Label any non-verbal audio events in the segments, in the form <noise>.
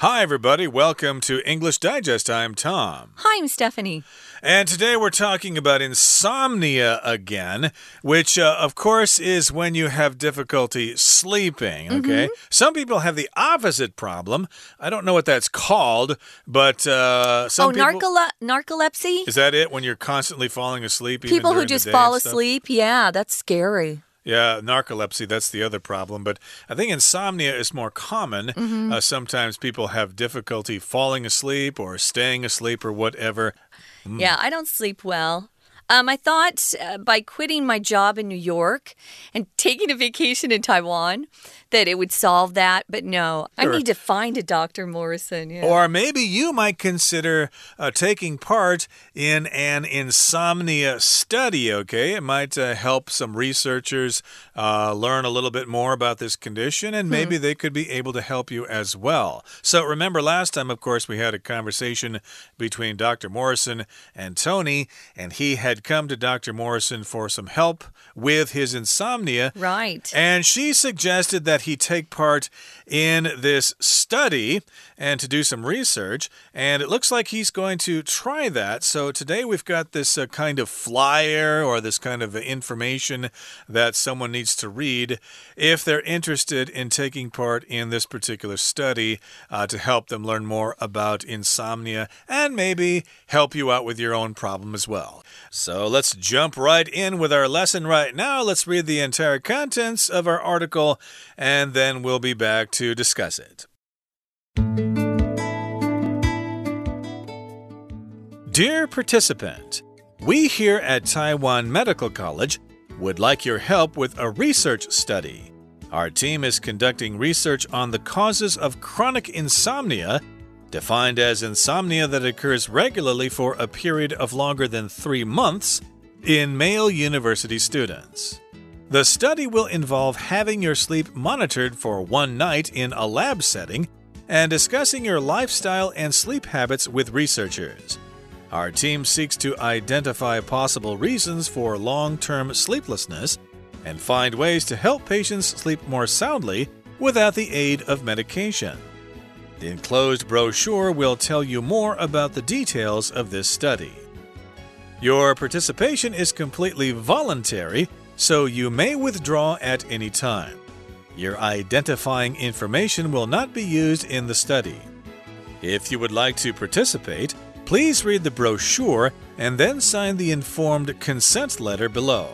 Hi, everybody. Welcome to English Digest. I'm Tom. Hi, I'm Stephanie. And today we're talking about insomnia again, which, uh, of course, is when you have difficulty sleeping. Okay. Mm -hmm. Some people have the opposite problem. I don't know what that's called, but uh, some oh, people. narcolepsy? Is that it when you're constantly falling asleep? People who just fall asleep? Yeah, that's scary. Yeah, narcolepsy, that's the other problem. But I think insomnia is more common. Mm -hmm. uh, sometimes people have difficulty falling asleep or staying asleep or whatever. Mm. Yeah, I don't sleep well. Um, I thought uh, by quitting my job in New York and <laughs> taking a vacation in Taiwan that it would solve that, but no, sure. I need to find a Dr. Morrison. Yeah. Or maybe you might consider uh, taking part in an insomnia study, okay? It might uh, help some researchers uh, learn a little bit more about this condition, and maybe hmm. they could be able to help you as well. So remember, last time, of course, we had a conversation between Dr. Morrison and Tony, and he had had come to Dr. Morrison for some help with his insomnia. Right. And she suggested that he take part in this study and to do some research. And it looks like he's going to try that. So today we've got this uh, kind of flyer or this kind of information that someone needs to read if they're interested in taking part in this particular study uh, to help them learn more about insomnia and maybe help you out with your own problem as well. So let's jump right in with our lesson right now. Let's read the entire contents of our article and then we'll be back to discuss it. Dear participant, we here at Taiwan Medical College would like your help with a research study. Our team is conducting research on the causes of chronic insomnia defined as insomnia that occurs regularly for a period of longer than three months in male university students. The study will involve having your sleep monitored for one night in a lab setting and discussing your lifestyle and sleep habits with researchers. Our team seeks to identify possible reasons for long term sleeplessness and find ways to help patients sleep more soundly without the aid of medication. The enclosed brochure will tell you more about the details of this study. Your participation is completely voluntary, so you may withdraw at any time. Your identifying information will not be used in the study. If you would like to participate, please read the brochure and then sign the informed consent letter below.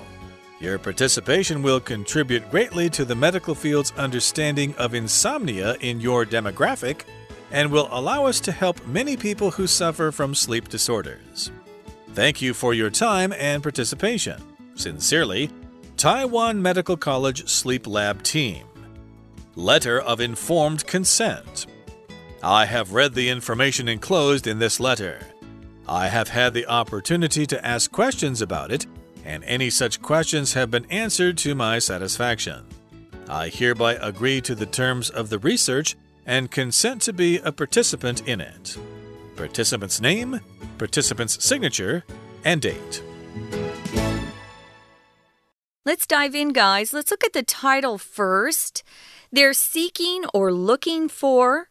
Your participation will contribute greatly to the medical field's understanding of insomnia in your demographic and will allow us to help many people who suffer from sleep disorders. Thank you for your time and participation. Sincerely, Taiwan Medical College Sleep Lab Team. Letter of Informed Consent. I have read the information enclosed in this letter. I have had the opportunity to ask questions about it and any such questions have been answered to my satisfaction. I hereby agree to the terms of the research and consent to be a participant in it. Participant's name, participant's signature, and date. Let's dive in, guys. Let's look at the title first. They're seeking or looking for.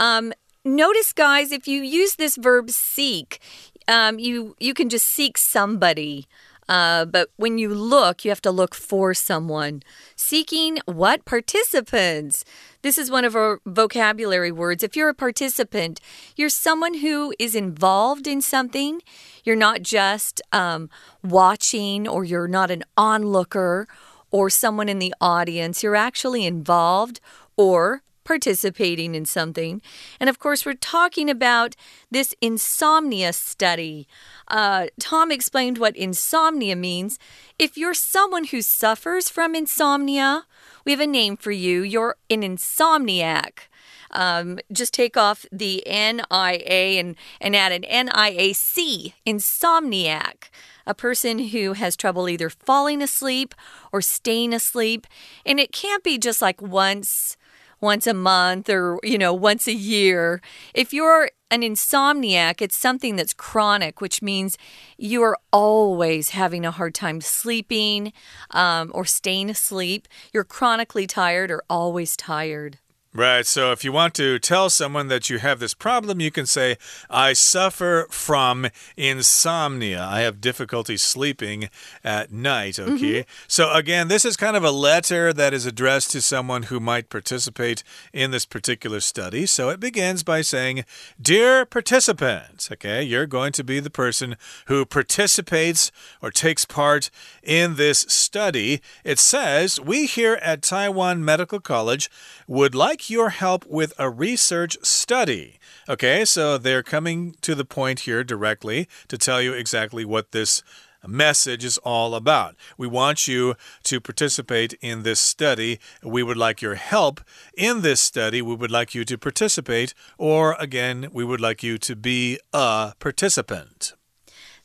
Um, notice, guys, if you use this verb seek, um, you you can just seek somebody. Uh, but when you look, you have to look for someone. Seeking what? Participants. This is one of our vocabulary words. If you're a participant, you're someone who is involved in something. You're not just um, watching or you're not an onlooker or someone in the audience. You're actually involved or participating in something. And of course, we're talking about this insomnia study. Uh, Tom explained what insomnia means. If you're someone who suffers from insomnia, we have a name for you. You're an insomniac. Um, just take off the NIA and, and add an NIAC, insomniac a person who has trouble either falling asleep or staying asleep. And it can't be just like once once a month or, you know, once a year. If you're an insomniac, it's something that's chronic, which means you are always having a hard time sleeping um, or staying asleep. You're chronically tired or always tired. Right. So if you want to tell someone that you have this problem, you can say, I suffer from insomnia. I have difficulty sleeping at night. Okay. Mm -hmm. So again, this is kind of a letter that is addressed to someone who might participate in this particular study. So it begins by saying, Dear participant, okay, you're going to be the person who participates or takes part in this study. It says, We here at Taiwan Medical College would like your help with a research study. Okay, so they're coming to the point here directly to tell you exactly what this message is all about. We want you to participate in this study. We would like your help in this study. We would like you to participate, or again, we would like you to be a participant.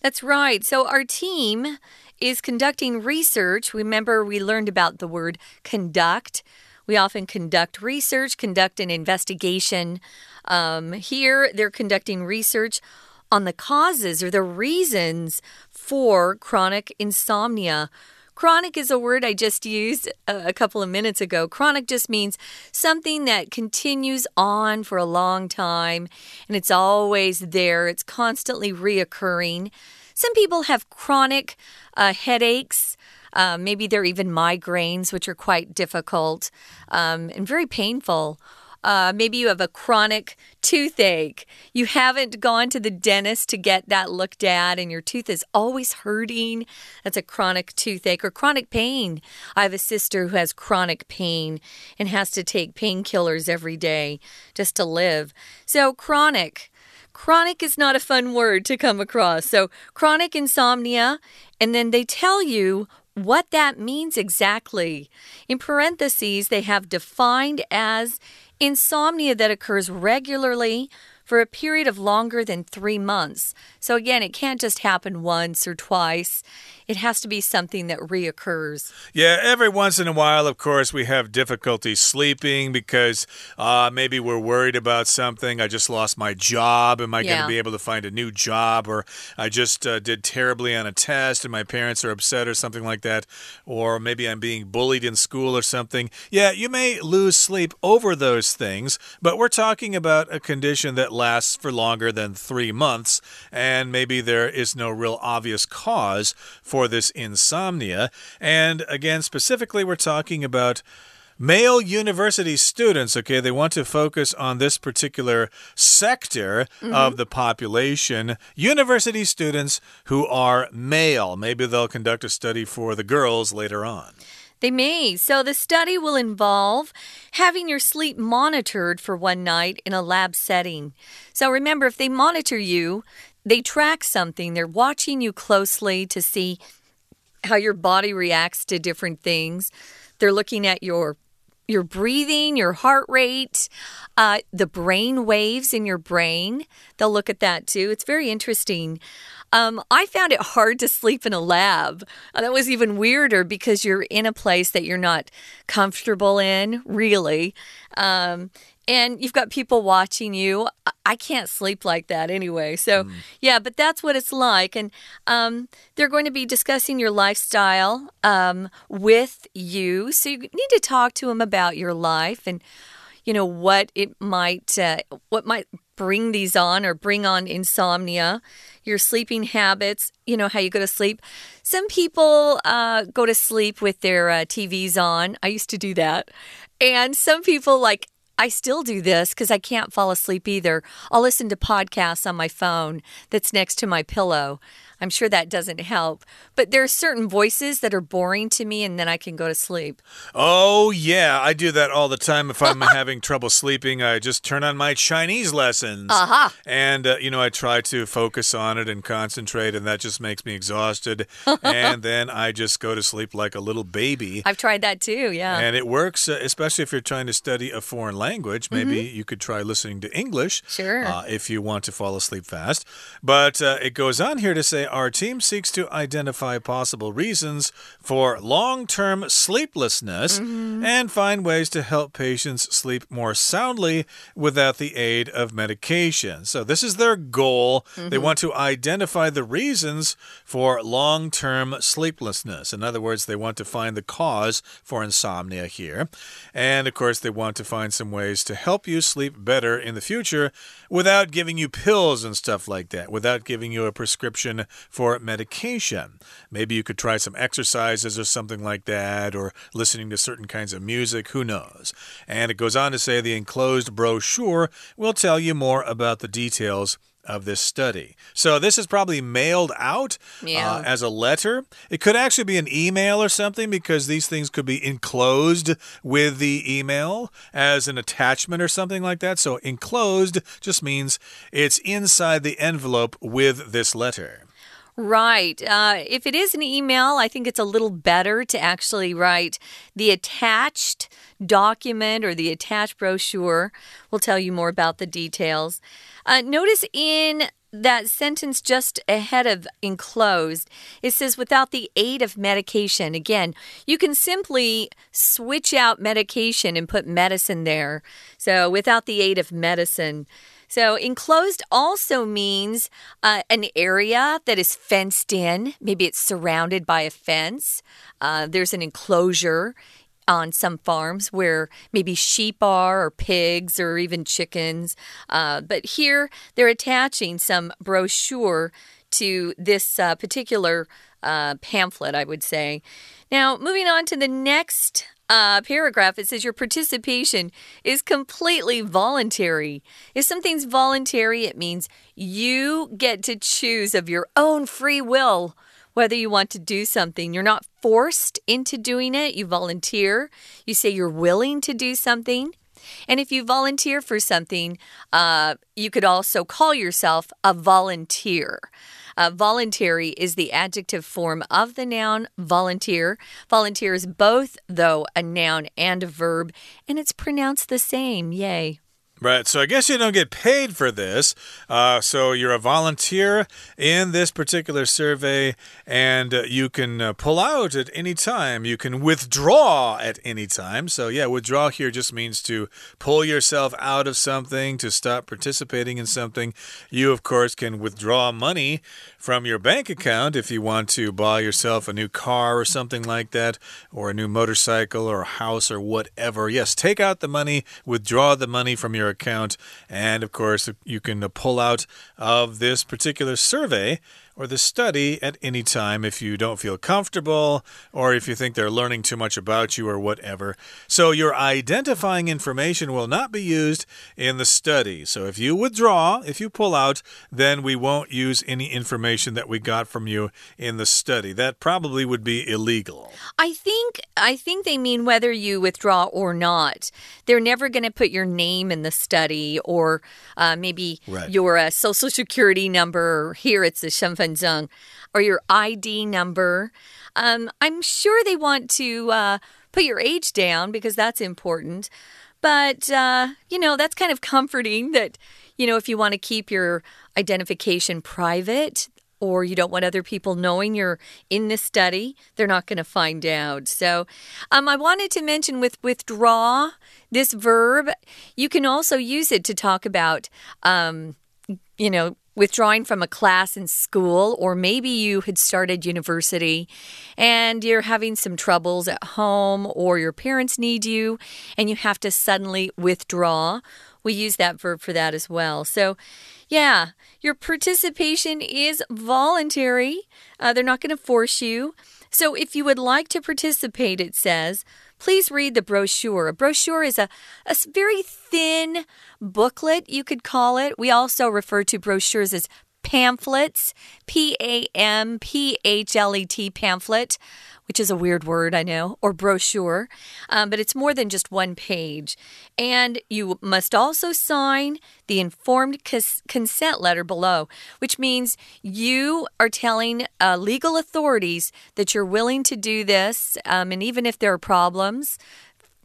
That's right. So, our team is conducting research. Remember, we learned about the word conduct. We often conduct research, conduct an investigation. Um, here, they're conducting research on the causes or the reasons for chronic insomnia. Chronic is a word I just used a couple of minutes ago. Chronic just means something that continues on for a long time and it's always there, it's constantly reoccurring. Some people have chronic uh, headaches. Uh, maybe they're even migraines, which are quite difficult um, and very painful. Uh, maybe you have a chronic toothache. You haven't gone to the dentist to get that looked at, and your tooth is always hurting. That's a chronic toothache or chronic pain. I have a sister who has chronic pain and has to take painkillers every day just to live. So, chronic. Chronic is not a fun word to come across. So, chronic insomnia, and then they tell you what that means exactly. In parentheses, they have defined as insomnia that occurs regularly for a period of longer than three months. So, again, it can't just happen once or twice. It has to be something that reoccurs. Yeah, every once in a while, of course, we have difficulty sleeping because uh, maybe we're worried about something. I just lost my job. Am I yeah. going to be able to find a new job? Or I just uh, did terribly on a test and my parents are upset or something like that. Or maybe I'm being bullied in school or something. Yeah, you may lose sleep over those things, but we're talking about a condition that lasts for longer than three months, and maybe there is no real obvious cause for this insomnia. And again, specifically, we're talking about male university students, okay, they want to focus on this particular sector mm -hmm. of the population. University students who are male. Maybe they'll conduct a study for the girls later on. They may. So the study will involve having your sleep monitored for one night in a lab setting. So remember, if they monitor you, they track something, they're watching you closely to see how your body reacts to different things. They're looking at your your breathing, your heart rate, uh, the brain waves in your brain. They'll look at that too. It's very interesting. Um, I found it hard to sleep in a lab. Uh, that was even weirder because you're in a place that you're not comfortable in, really. Um, and you've got people watching you. I can't sleep like that anyway. So, mm. yeah, but that's what it's like. And um, they're going to be discussing your lifestyle um, with you. So, you need to talk to them about your life and you know what it might uh, what might bring these on or bring on insomnia your sleeping habits you know how you go to sleep some people uh, go to sleep with their uh, tvs on i used to do that and some people like I still do this because I can't fall asleep either. I'll listen to podcasts on my phone that's next to my pillow. I'm sure that doesn't help. But there are certain voices that are boring to me, and then I can go to sleep. Oh, yeah. I do that all the time. If I'm <laughs> having trouble sleeping, I just turn on my Chinese lessons. Uh -huh. And, uh, you know, I try to focus on it and concentrate, and that just makes me exhausted. <laughs> and then I just go to sleep like a little baby. I've tried that too, yeah. And it works, uh, especially if you're trying to study a foreign language. Maybe mm -hmm. you could try listening to English. Sure. Uh, if you want to fall asleep fast. But uh, it goes on here to say, our team seeks to identify possible reasons for long term sleeplessness mm -hmm. and find ways to help patients sleep more soundly without the aid of medication. So, this is their goal. Mm -hmm. They mm-hmm. want to identify the reasons for long term sleeplessness. In other words, they want to find the cause for insomnia here. And of course, they want to find some ways to help you sleep better in the future without giving you pills and stuff like that, without giving you a prescription for medication. Maybe you could try some exercises or something like that, or listening to certain kinds of music, who knows. And it goes on to say the enclosed brochure will tell you more about the details of this study. So this is probably mailed out uh, yeah. uh, as a letter. It could actually be an email or something because these things could be enclosed with the email as an attachment or something like that. So enclosed just means it's inside the envelope with this letter. Right. Uh, if it is an email, I think it's a little better to actually write the attached document or the attached brochure. We'll tell you more about the details. Uh, notice in that sentence just ahead of enclosed, it says without the aid of medication. Again, you can simply switch out medication and put medicine there. So without the aid of medicine. So, enclosed also means uh, an area that is fenced in. Maybe it's surrounded by a fence. Uh, there's an enclosure on some farms where maybe sheep are, or pigs, or even chickens. Uh, but here they're attaching some brochure to this uh, particular uh, pamphlet, I would say. Now, moving on to the next uh, paragraph, it says your participation is completely voluntary. If something's voluntary, it means you get to choose of your own free will whether you want to do something. You're not forced into doing it, you volunteer. You say you're willing to do something. And if you volunteer for something, uh, you could also call yourself a volunteer. Uh, voluntary is the adjective form of the noun volunteer. Volunteer is both, though, a noun and a verb, and it's pronounced the same. Yay. Right. So I guess you don't get paid for this. Uh, so you're a volunteer in this particular survey, and uh, you can uh, pull out at any time. You can withdraw at any time. So, yeah, withdraw here just means to pull yourself out of something, to stop participating in something. You, of course, can withdraw money from your bank account if you want to buy yourself a new car or something like that, or a new motorcycle or a house or whatever. Yes, take out the money, withdraw the money from your account, and of course, you can pull out of this particular survey or the study at any time if you don't feel comfortable or if you think they're learning too much about you or whatever. So, your identifying information will not be used in the study. So, if you withdraw, if you pull out, then we won't use any information that we got from you in the study. That probably would be illegal. I think I think they mean whether you withdraw or not. They're never going to put your name in the study or uh, maybe right. your uh, social security number. Here it's the Or your ID number. Um, I'm sure they want to uh, put your age down because that's important. But, uh, you know, that's kind of comforting that, you know, if you want to keep your identification private, or you don't want other people knowing you're in this study, they're not going to find out. So, um, I wanted to mention with withdraw, this verb, you can also use it to talk about, um, you know, withdrawing from a class in school, or maybe you had started university and you're having some troubles at home, or your parents need you and you have to suddenly withdraw. We use that verb for that as well. So, yeah, your participation is voluntary. Uh, they're not going to force you. So, if you would like to participate, it says, please read the brochure. A brochure is a, a very thin booklet, you could call it. We also refer to brochures as pamphlets, P A M P H L E T, pamphlet which is a weird word, I know, or brochure, um, but it's more than just one page. And you must also sign the informed consent letter below, which means you are telling uh, legal authorities that you're willing to do this. Um, and even if there are problems,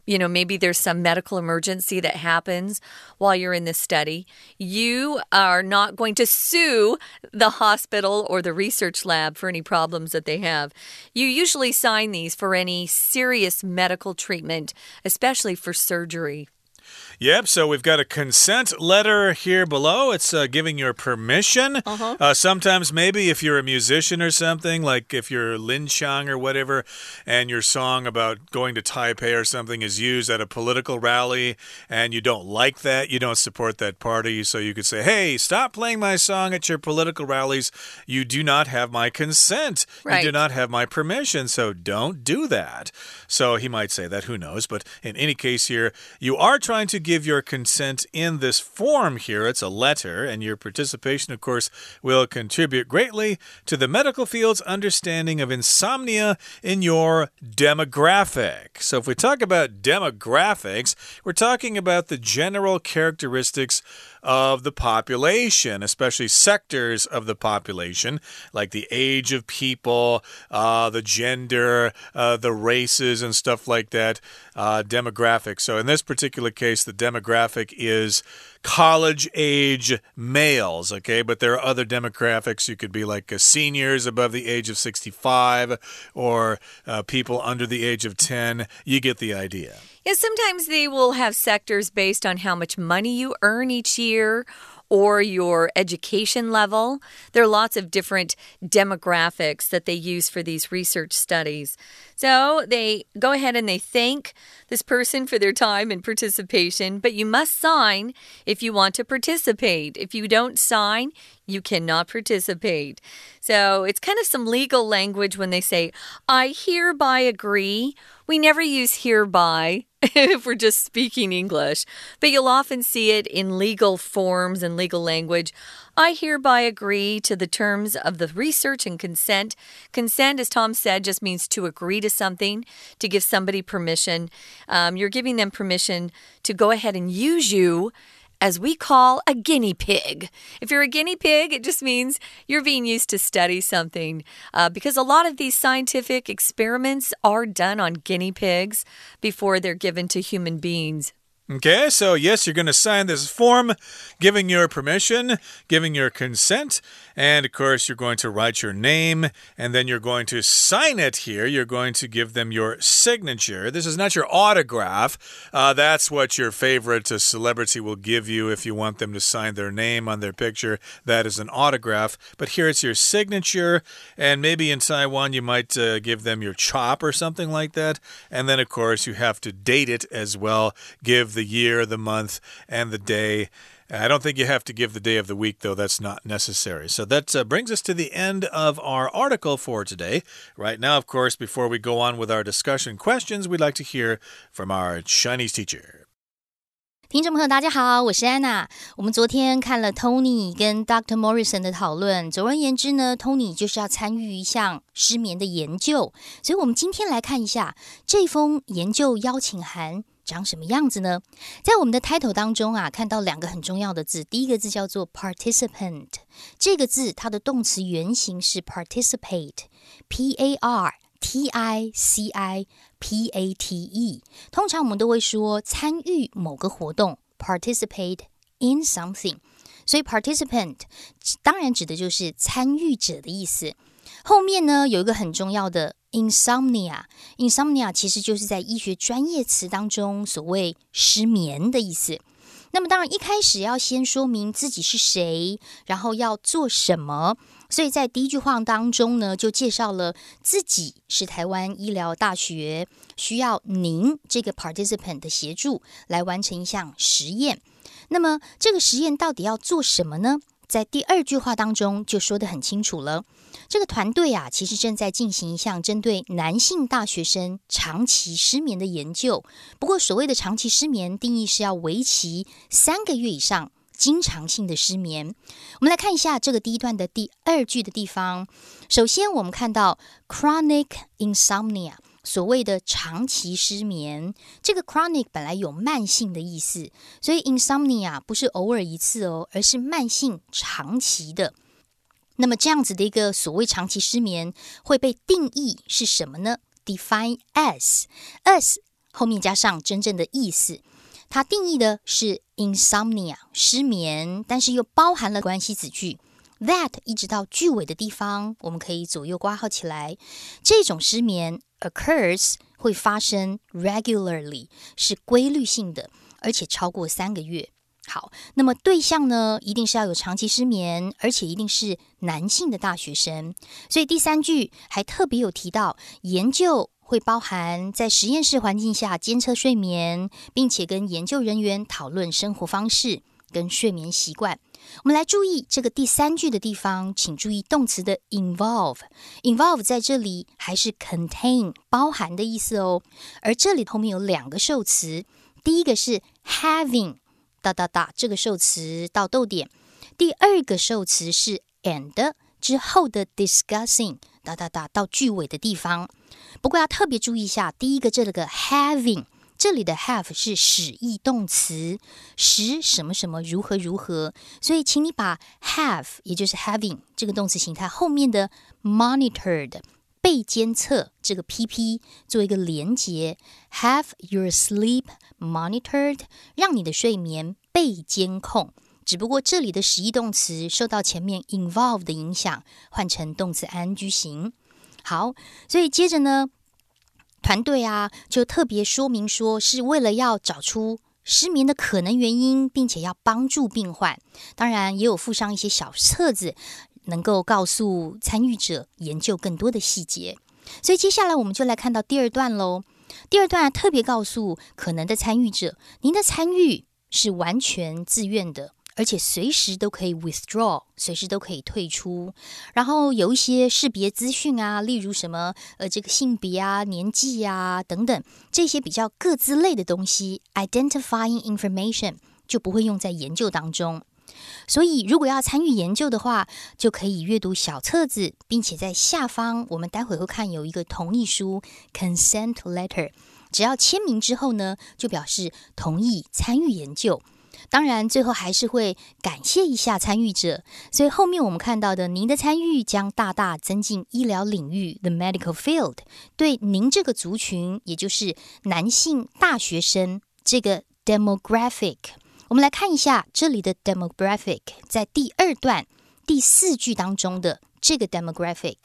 you know, maybe there's some medical emergency that happens while you're in this study, you are not going to sue the hospital or the research lab for any problems that they have. You usually sign these for any serious medical treatment, especially for surgery. Yep, so we've got a consent letter here below. It's uh, giving your permission. Uh -huh. uh, sometimes, maybe if you're a musician or something, like if you're Lin Chang or whatever, and your song about going to Taipei or something is used at a political rally, and you don't like that, you don't support that party, so you could say, hey, stop playing my song at your political rallies. You do not have my consent. Right. You do not have my permission, so don't do that. So he might say that, who knows? But in any case, here, you are trying to give your consent in this form here. It's a letter, and your participation, of course, will contribute greatly to the medical field's understanding of insomnia in your demographic. So, if we talk about demographics, we're talking about the general characteristics of the population, especially sectors of the population, like the age of people, uh, the gender, uh, the races, and stuff like that, uh, demographics. So, in this particular case, the demographic is college age males, okay? But there are other demographics. You could be like seniors above the age of 65 or uh, people under the age of 10. You get the idea. Yeah, sometimes they will have sectors based on how much money you earn each year or your education level. There are lots of different demographics that they use for these research studies. So they go ahead and they thank this person for their time and participation, but you must sign if you want to participate. If you don't sign, you cannot participate. So it's kind of some legal language when they say, I hereby agree. We never use hereby <laughs> if we're just speaking English, but you'll often see it in legal forms and legal language. I hereby agree to the terms of the research and consent. Consent, as Tom said, just means to agree to something, to give somebody permission. Um, you're giving them permission to go ahead and use you as we call a guinea pig. If you're a guinea pig, it just means you're being used to study something. Uh, because a lot of these scientific experiments are done on guinea pigs before they're given to human beings. Okay, so yes, you're going to sign this form giving your permission, giving your consent, and of course, you're going to write your name and then you're going to sign it here. You're going to give them your signature. This is not your autograph. Uh, that's what your favorite uh, celebrity will give you if you want them to sign their name on their picture. That is an autograph. But here it's your signature, and maybe in Taiwan, you might uh, give them your chop or something like that. And then, of course, you have to date it as well. Give the year, the month, and the day. I don't think you have to give the day of the week, though. That's not necessary. So that uh, brings us to the end of our article for today. Right now, of course, before we go on with our discussion questions, we'd like to hear from our Chinese teacher. 听众朋友，大家好，我是安娜。我们昨天看了 Tony 跟 Dr. Morrison 的讨论。总而言之呢，Tony 就是要参与一项失眠的研究，所以我们今天来看一下这封研究邀请函。 长什么样子呢？在我们的 title 当中啊，看到两个很重要的字，第一个字叫做 participant，这个字它的动词原形是 participate，p a r t i c i p a t e。通常我们都会说参与某个活动，participate in something。所以 participant 当然指的就是参与者的意思。后面呢有一个很重要的。Insomnia，insomnia 其实就是在医学专业词当中所谓失眠的意思。那么当然一开始要先说明自己是谁，然后要做什么。所以在第一句话当中呢，就介绍了自己是台湾医疗大学，需要您这个 participant 的协助来完成一项实验。那么这个实验到底要做什么呢？在第二句话当中就说得很清楚了。这个团队啊，其实正在进行一项针对男性大学生长期失眠的研究。不过，所谓的长期失眠定义是要为期三个月以上，经常性的失眠。我们来看一下这个第一段的第二句的地方。首先，我们看到 chronic insomnia，所谓的长期失眠。这个 chronic 本来有慢性的意思，所以 insomnia 不是偶尔一次哦，而是慢性、长期的。那么这样子的一个所谓长期失眠会被定义是什么呢？Define as，as 后面加上真正的意思，它定义的是 insomnia 失眠，但是又包含了关系子句 that 一直到句尾的地方，我们可以左右挂号起来。这种失眠 occurs 会发生 regularly 是规律性的。而且超过三个月。好，那么对象呢，一定是要有长期失眠，而且一定是男性的大学生。所以第三句还特别有提到，研究会包含在实验室环境下监测睡眠，并且跟研究人员讨论生活方式跟睡眠习惯。我们来注意这个第三句的地方，请注意动词的 involve。involve 在这里还是 contain 包含的意思哦。而这里后面有两个受词，第一个是 having。哒哒哒，这个受词到逗点。第二个受词是 and 之后的 discussing，哒哒哒到句尾的地方。不过要特别注意一下，第一个这个 having，这里的 have 是使役动词，使什么什么如何如何。所以，请你把 have 也就是 having 这个动词形态后面的 monitored 被监测这个 pp 做一个连接，have your sleep。Monitored，让你的睡眠被监控。只不过这里的实义动词受到前面 involve 的影响，换成动词 ing 型。好，所以接着呢，团队啊就特别说明说，是为了要找出失眠的可能原因，并且要帮助病患。当然，也有附上一些小册子，能够告诉参与者研究更多的细节。所以接下来我们就来看到第二段喽。第二段特别告诉可能的参与者，您的参与是完全自愿的，而且随时都可以 withdraw，随时都可以退出。然后有一些识别资讯啊，例如什么呃这个性别啊、年纪啊等等这些比较各自类的东西，identifying information 就不会用在研究当中。所以，如果要参与研究的话，就可以阅读小册子，并且在下方，我们待会会看有一个同意书 （consent letter）。只要签名之后呢，就表示同意参与研究。当然，最后还是会感谢一下参与者。所以后面我们看到的，您的参与将大大增进医疗领域 （the medical field） 对您这个族群，也就是男性大学生这个 demographic。我们来看一下这里的 demographic，在第二段第四句当中的这个 demographic。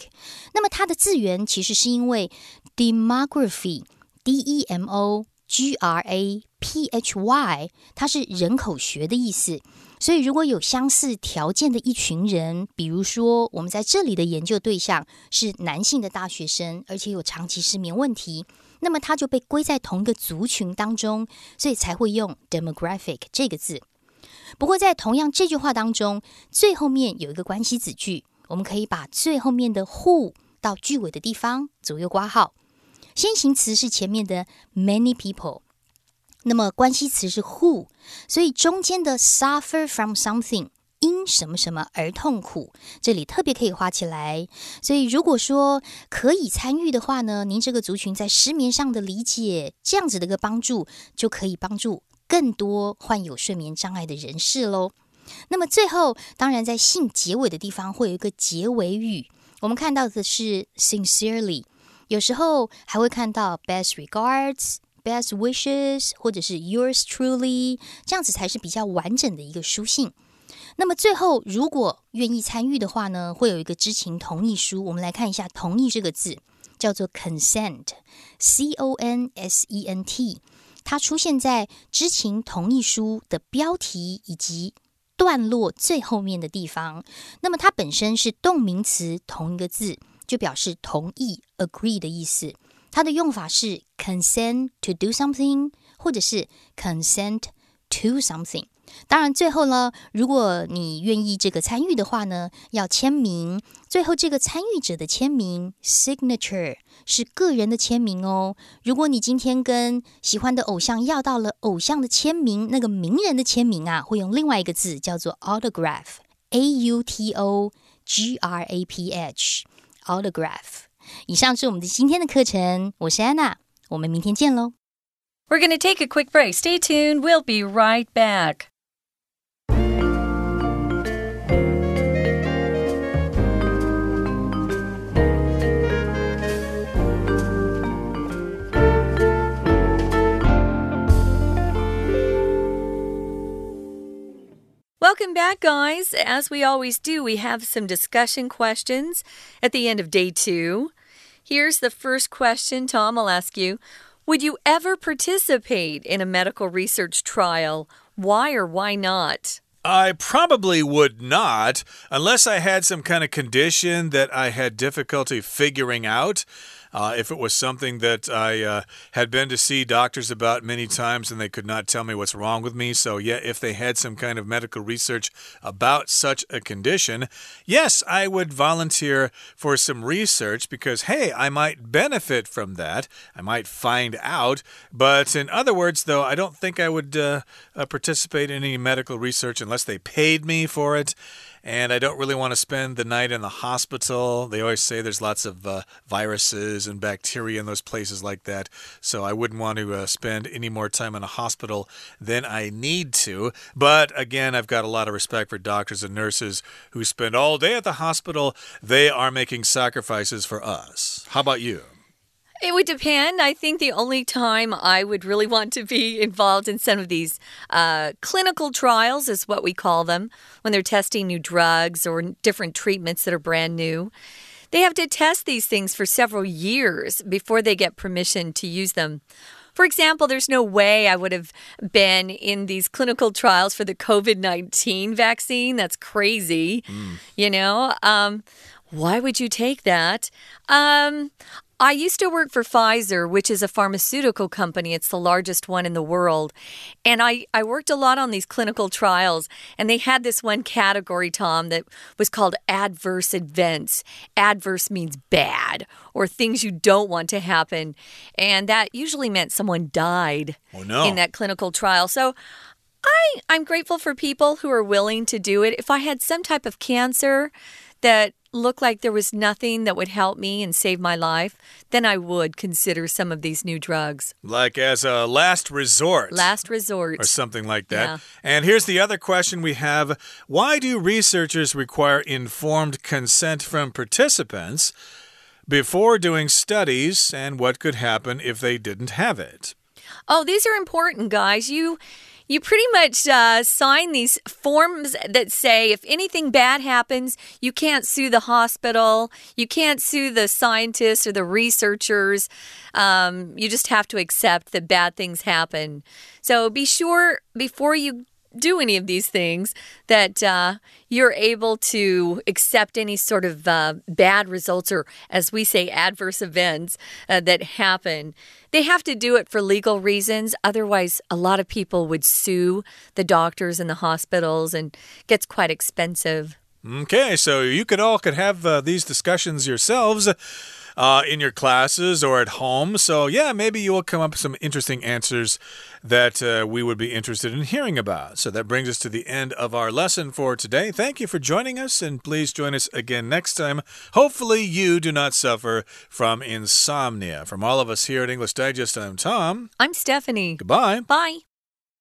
那么它的字源其实是因为 demography，d e m o g r a p h y，它是人口学的意思。所以如果有相似条件的一群人，比如说我们在这里的研究对象是男性的大学生，而且有长期失眠问题。那么它就被归在同一个族群当中，所以才会用 demographic 这个字。不过在同样这句话当中，最后面有一个关系子句，我们可以把最后面的 who 到句尾的地方左右挂号。先行词是前面的 many people，那么关系词是 who，所以中间的 suffer from something。什么什么而痛苦，这里特别可以画起来。所以如果说可以参与的话呢，您这个族群在失眠上的理解，这样子的一个帮助，就可以帮助更多患有睡眠障碍的人士喽。那么最后，当然在信结尾的地方会有一个结尾语，我们看到的是 sincerely，有时候还会看到 best regards、best wishes，或者是 yours truly，这样子才是比较完整的一个书信。那么最后，如果愿意参与的话呢，会有一个知情同意书。我们来看一下“同意”这个字，叫做 consent，c o n s e n t，它出现在知情同意书的标题以及段落最后面的地方。那么它本身是动名词，同一个字就表示同意 （agree） 的意思。它的用法是 consent to do something，或者是 consent to something。当然，最后呢，如果你愿意这个参与的话呢，要签名。最后，这个参与者的签名 （signature） 是个人的签名哦。如果你今天跟喜欢的偶像要到了偶像的签名，那个名人的签名啊，会用另外一个字叫做 autograph（a u t o g r a p h），autograph。以上是我们的今天的课程，我是安娜，我们明天见喽。We're going to take a quick break. Stay tuned. We'll be right back. Welcome back, guys. As we always do, we have some discussion questions at the end of day two. Here's the first question Tom I'll ask you Would you ever participate in a medical research trial? Why or why not? I probably would not, unless I had some kind of condition that I had difficulty figuring out. Uh, if it was something that I uh, had been to see doctors about many times and they could not tell me what's wrong with me. So, yeah, if they had some kind of medical research about such a condition, yes, I would volunteer for some research because, hey, I might benefit from that. I might find out. But in other words, though, I don't think I would uh, uh participate in any medical research unless they paid me for it and I don't really want to spend the night in the hospital. They always say there's lots of uh, viruses and bacteria in those places like that, so I wouldn't want to uh, spend any more time in a hospital than I need to. But again, I've got a lot of respect for doctors and nurses who spend all day at the hospital. They are making sacrifices for us. How about you? It would depend. I think the only time I would really want to be involved in some of these uh, clinical trials is what we call them when they're testing new drugs or different treatments that are brand new. They have to test these things for several years before they get permission to use them. For example, there's no way I would have been in these clinical trials for the COVID 19 vaccine. That's crazy. Mm. You know? Um, why would you take that? Um, I used to work for Pfizer, which is a pharmaceutical company. It's the largest one in the world. And I, I worked a lot on these clinical trials, and they had this one category, Tom, that was called adverse events. Adverse means bad or things you don't want to happen. And that usually meant someone died oh, no. in that clinical trial. So I, I'm grateful for people who are willing to do it. If I had some type of cancer that looked like there was nothing that would help me and save my life, then I would consider some of these new drugs. Like as a last resort. Last resort. Or something like that. Yeah. And here's the other question we have Why do researchers require informed consent from participants before doing studies, and what could happen if they didn't have it? Oh, these are important, guys. You you pretty much uh, sign these forms that say if anything bad happens, you can't sue the hospital, you can't sue the scientists or the researchers. Um, you just have to accept that bad things happen. So be sure before you do any of these things, that uh, you're able to accept any sort of uh, bad results or, as we say, adverse events uh, that happen. They have to do it for legal reasons. Otherwise, a lot of people would sue the doctors and the hospitals and gets quite expensive. Okay, so you could all could have uh, these discussions yourselves uh, in your classes or at home. So, yeah, maybe you will come up with some interesting answers that uh, we would be interested in hearing about. So, that brings us to the end of our lesson for today. Thank you for joining us, and please join us again next time. Hopefully, you do not suffer from insomnia. From all of us here at English Digest, I'm Tom. I'm Stephanie. Goodbye. Bye.